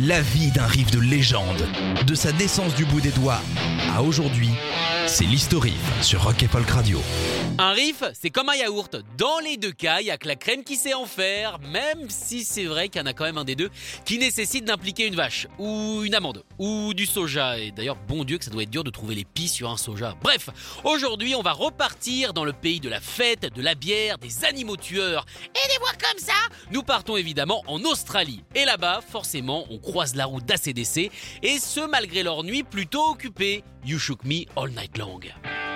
La vie d'un riff de légende, de sa naissance du bout des doigts à aujourd'hui, c'est l'historique sur Rock et Folk Radio. Un riff, c'est comme un yaourt. Dans les deux cas, il y a que la crème qui sait en faire, même si c'est vrai qu'il y en a quand même un des deux qui nécessite d'impliquer une vache, ou une amande, ou du soja. Et d'ailleurs, bon Dieu que ça doit être dur de trouver les pis sur un soja. Bref, aujourd'hui, on va repartir dans le pays de la fête, de la bière, des animaux tueurs et des voix comme ça. Nous partons évidemment en Australie. Et là-bas, forcément, on croise la route d'ACDC, et ce malgré leur nuit plutôt occupée. You Shook Me All Night Long. हो गया।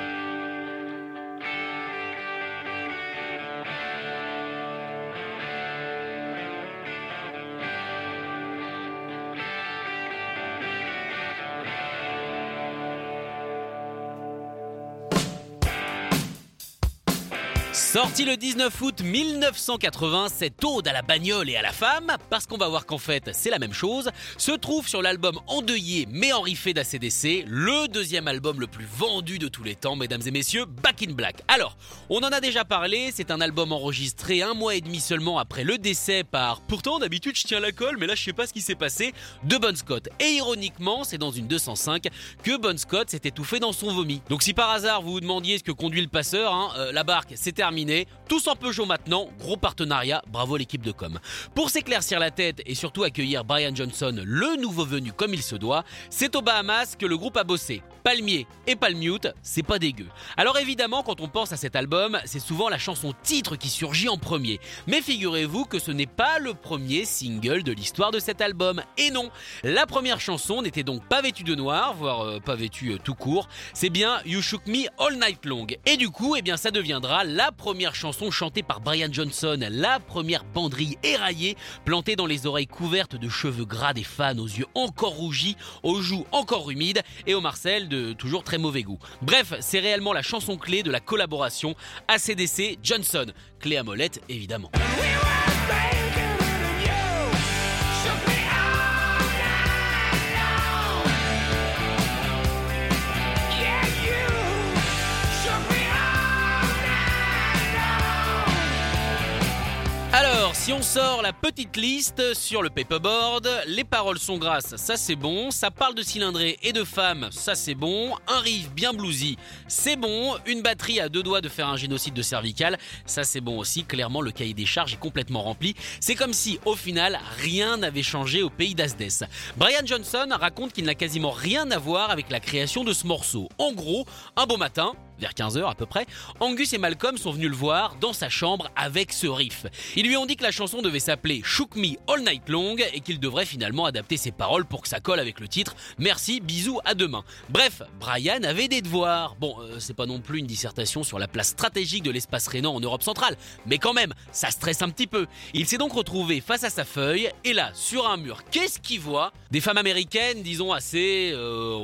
Sorti le 19 août 1980, cette ode à la bagnole et à la femme, parce qu'on va voir qu'en fait c'est la même chose, se trouve sur l'album endeuillé mais enriffé d'ACDC, le deuxième album le plus vendu de tous les temps, mesdames et messieurs, Back in Black. Alors, on en a déjà parlé, c'est un album enregistré un mois et demi seulement après le décès par, pourtant d'habitude je tiens la colle, mais là je sais pas ce qui s'est passé, de Bon Scott. Et ironiquement, c'est dans une 205 que Bon Scott s'est étouffé dans son vomi. Donc si par hasard vous vous demandiez ce que conduit le passeur, hein, euh, la barque c'est terminé. Tous en Peugeot maintenant, gros partenariat, bravo l'équipe de com. Pour s'éclaircir la tête et surtout accueillir Brian Johnson, le nouveau venu comme il se doit, c'est aux Bahamas que le groupe a bossé. Palmier et Palmute, c'est pas dégueu. Alors évidemment, quand on pense à cet album, c'est souvent la chanson titre qui surgit en premier. Mais figurez-vous que ce n'est pas le premier single de l'histoire de cet album. Et non, la première chanson n'était donc pas vêtue de noir, voire euh, pas vêtue euh, tout court. C'est bien You Shook Me All Night Long. Et du coup, eh bien, ça deviendra la première chanson chantée par Brian Johnson, la première banderille éraillée, plantée dans les oreilles couvertes de cheveux gras des fans, aux yeux encore rougis, aux joues encore humides et au Marcel de toujours très mauvais goût. Bref, c'est réellement la chanson clé de la collaboration ACDC Johnson. Clé à molette, évidemment. Si on sort la petite liste sur le paperboard, les paroles sont grasses, ça c'est bon. Ça parle de cylindrée et de femmes, ça c'est bon. Un riff bien bluesy, c'est bon. Une batterie à deux doigts de faire un génocide de cervical, ça c'est bon aussi. Clairement, le cahier des charges est complètement rempli. C'est comme si, au final, rien n'avait changé au pays d'Asdes. Brian Johnson raconte qu'il n'a quasiment rien à voir avec la création de ce morceau. En gros, un beau matin, vers 15h à peu près, Angus et Malcolm sont venus le voir dans sa chambre avec ce riff. Ils lui ont dit que la chanson devait s'appeler Shook Me All Night Long et qu'il devrait finalement adapter ses paroles pour que ça colle avec le titre. Merci, bisous, à demain. Bref, Brian avait des devoirs. Bon, euh, c'est pas non plus une dissertation sur la place stratégique de l'espace rhénan en Europe centrale, mais quand même, ça stresse un petit peu. Il s'est donc retrouvé face à sa feuille et là, sur un mur, qu'est-ce qu'il voit? Des femmes américaines, disons assez, euh,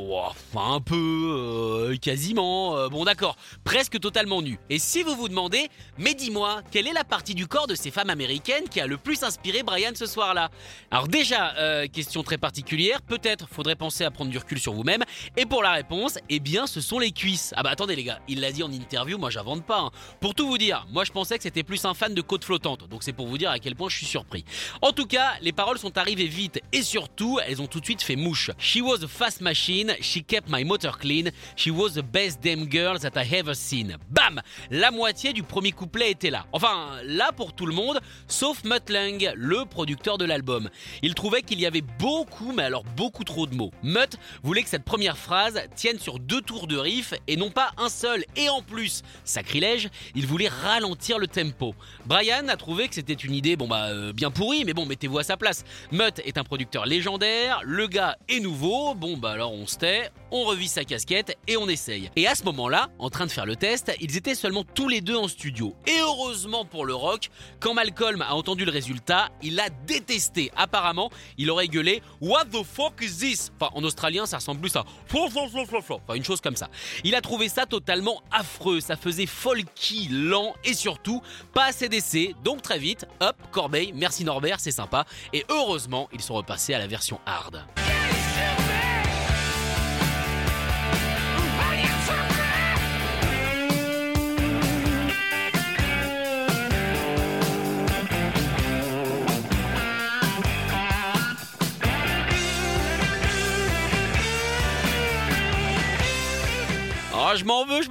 un peu, euh, quasiment, euh, bon d'accord, presque totalement nues. Et si vous vous demandez, mais dis-moi, quelle est la partie du corps de ces femmes américaines qui a le plus inspiré Brian ce soir-là? Alors déjà, euh, question très particulière, peut-être faudrait penser à prendre du recul sur vous-même. Et pour la réponse, eh bien, ce sont les cuisses. Ah bah attendez les gars, il l'a dit en interview, moi j'invente pas. hein. Pour tout vous dire, moi je pensais que c'était plus un fan de côte flottante, donc c'est pour vous dire à quel point je suis surpris. En tout cas, les paroles sont arrivées vite et surtout, elles ont tout de suite fait mouche. She was a fast machine, she kept my motor clean, she was the best damn girl that I ever seen. Bam La moitié du premier couplet était là. Enfin, là pour tout le monde, sauf Mutt Lang, le producteur de l'album. Il trouvait qu'il y avait beaucoup, mais alors beaucoup trop de mots. Mutt voulait que cette première phrase tienne sur deux tours de riff et non pas un seul. Et en plus, sacrilège, il voulait ralentir le tempo. Brian a trouvé que c'était une idée, bon bah euh, bien pourrie, mais bon, mettez-vous à sa place. Mutt est un producteur légendaire, le gars est nouveau, bon bah alors on se tait, on revit sa casquette et on essaye. Et à ce moment-là, en train de faire le test, ils étaient seulement tous les deux en studio. Et heureusement pour le rock, quand Malcolm a entendu le résultat, il a détesté. Apparemment, il aurait gueulé What the fuck is this? Enfin, en australien, ça ressemble plus à Enfin, une chose comme ça. Il a trouvé ça totalement affreux. Ça faisait folky, lent et surtout pas assez d'essais. Donc très vite, hop, Corbeil, merci Norbert, c'est sympa. Et heureusement, ils sont repassés à la version hard.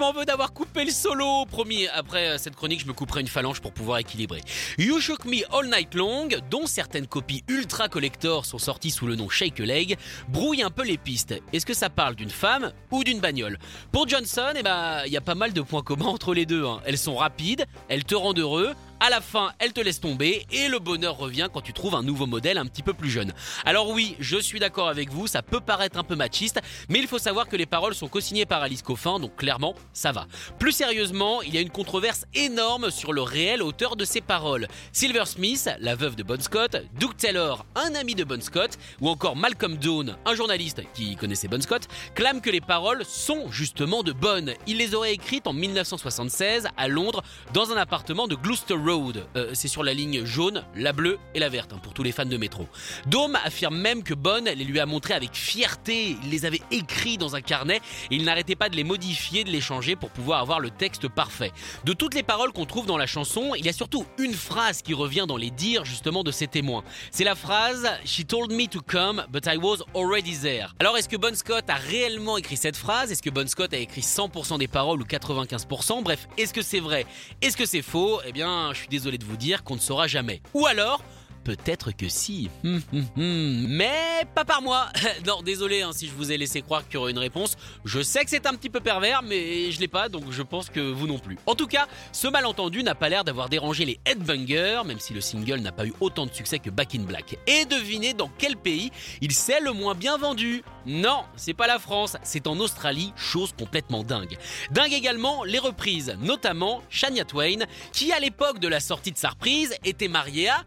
M'en veux, d'avoir coupé le solo. Promis, après euh, cette chronique, je me couperai une phalange pour pouvoir équilibrer. You Shook Me All Night Long, dont certaines copies ultra collector sont sorties sous le nom Shake a Leg, brouille un peu les pistes. Est-ce que ça parle d'une femme ou d'une bagnole? Pour Johnson, eh ben, il y a pas mal de points communs entre les deux. Hein. Elles sont rapides, elles te rendent heureux, à la fin, elle te laisse tomber et le bonheur revient quand tu trouves un nouveau modèle un petit peu plus jeune. Alors oui, je suis d'accord avec vous, ça peut paraître un peu machiste, mais il faut savoir que les paroles sont co-signées par Alice Coffin, donc clairement, ça va. Plus sérieusement, il y a une controverse énorme sur le réel auteur de ces paroles. Silver Smith, la veuve de Bon Scott, Doug Taylor, un ami de Bon Scott, ou encore Malcolm Doane, un journaliste qui connaissait Bon Scott, clament que les paroles sont justement de bonnes. Il les aurait écrites en 1976 à Londres dans un appartement de Gloucester Road euh, c'est sur la ligne jaune, la bleue et la verte, hein, pour tous les fans de métro. Dome affirme même que Bonne les lui a montrés avec fierté. Il les avait écrits dans un carnet et il n'arrêtait pas de les modifier, de les changer pour pouvoir avoir le texte parfait. De toutes les paroles qu'on trouve dans la chanson, il y a surtout une phrase qui revient dans les dires justement de ses témoins. C'est la phrase She told me to come, but I was already there. Alors est-ce que Bon Scott a réellement écrit cette phrase? Est-ce que Bon Scott a écrit 100% des paroles ou 95% Bref, est-ce que c'est vrai? Est-ce que c'est faux? Eh bien, je suis désolé de vous dire qu'on ne saura jamais. Ou alors, Peut-être que si. Hum, hum, hum. Mais pas par moi. non, désolé hein, si je vous ai laissé croire qu'il y aurait une réponse. Je sais que c'est un petit peu pervers, mais je l'ai pas, donc je pense que vous non plus. En tout cas, ce malentendu n'a pas l'air d'avoir dérangé les Headbangers, même si le single n'a pas eu autant de succès que Back in Black. Et devinez dans quel pays il s'est le moins bien vendu Non, c'est pas la France, c'est en Australie, chose complètement dingue. Dingue également les reprises, notamment Shania Twain, qui à l'époque de la sortie de sa reprise était mariée à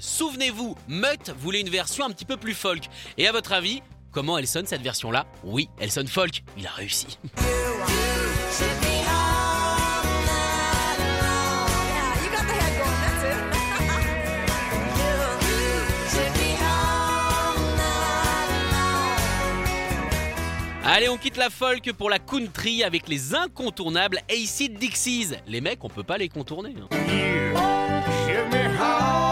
Souvenez-vous, Mutt voulait une version un petit peu plus folk. Et à votre avis, comment elle sonne cette version-là? Oui, elle sonne folk. Il a réussi. Allez, on quitte la folk pour la country avec les incontournables Acid Dixies. Les mecs, on peut pas les contourner. Hein.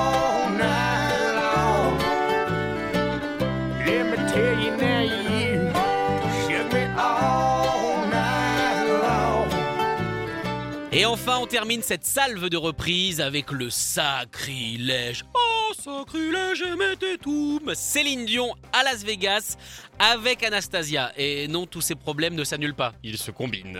Et enfin, on termine cette salve de reprise avec le sacrilège. Oh, sacrilège, mettez tout Céline Dion à Las Vegas avec Anastasia. Et non, tous ces problèmes ne s'annulent pas, ils se combinent.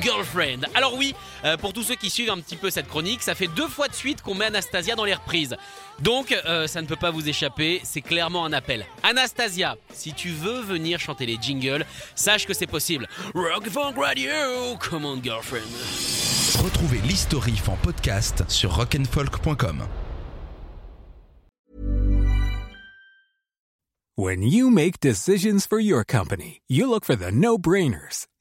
Girlfriend. Alors oui, euh, pour tous ceux qui suivent un petit peu cette chronique, ça fait deux fois de suite qu'on met Anastasia dans les reprises. Donc euh, ça ne peut pas vous échapper, c'est clairement un appel. Anastasia, si tu veux venir chanter les jingles, sache que c'est possible. Rock Funk Radio, come on girlfriend. Retrouvez l'historif en podcast sur rockandfolk.com. When you make decisions for your company, you look for the no-brainers.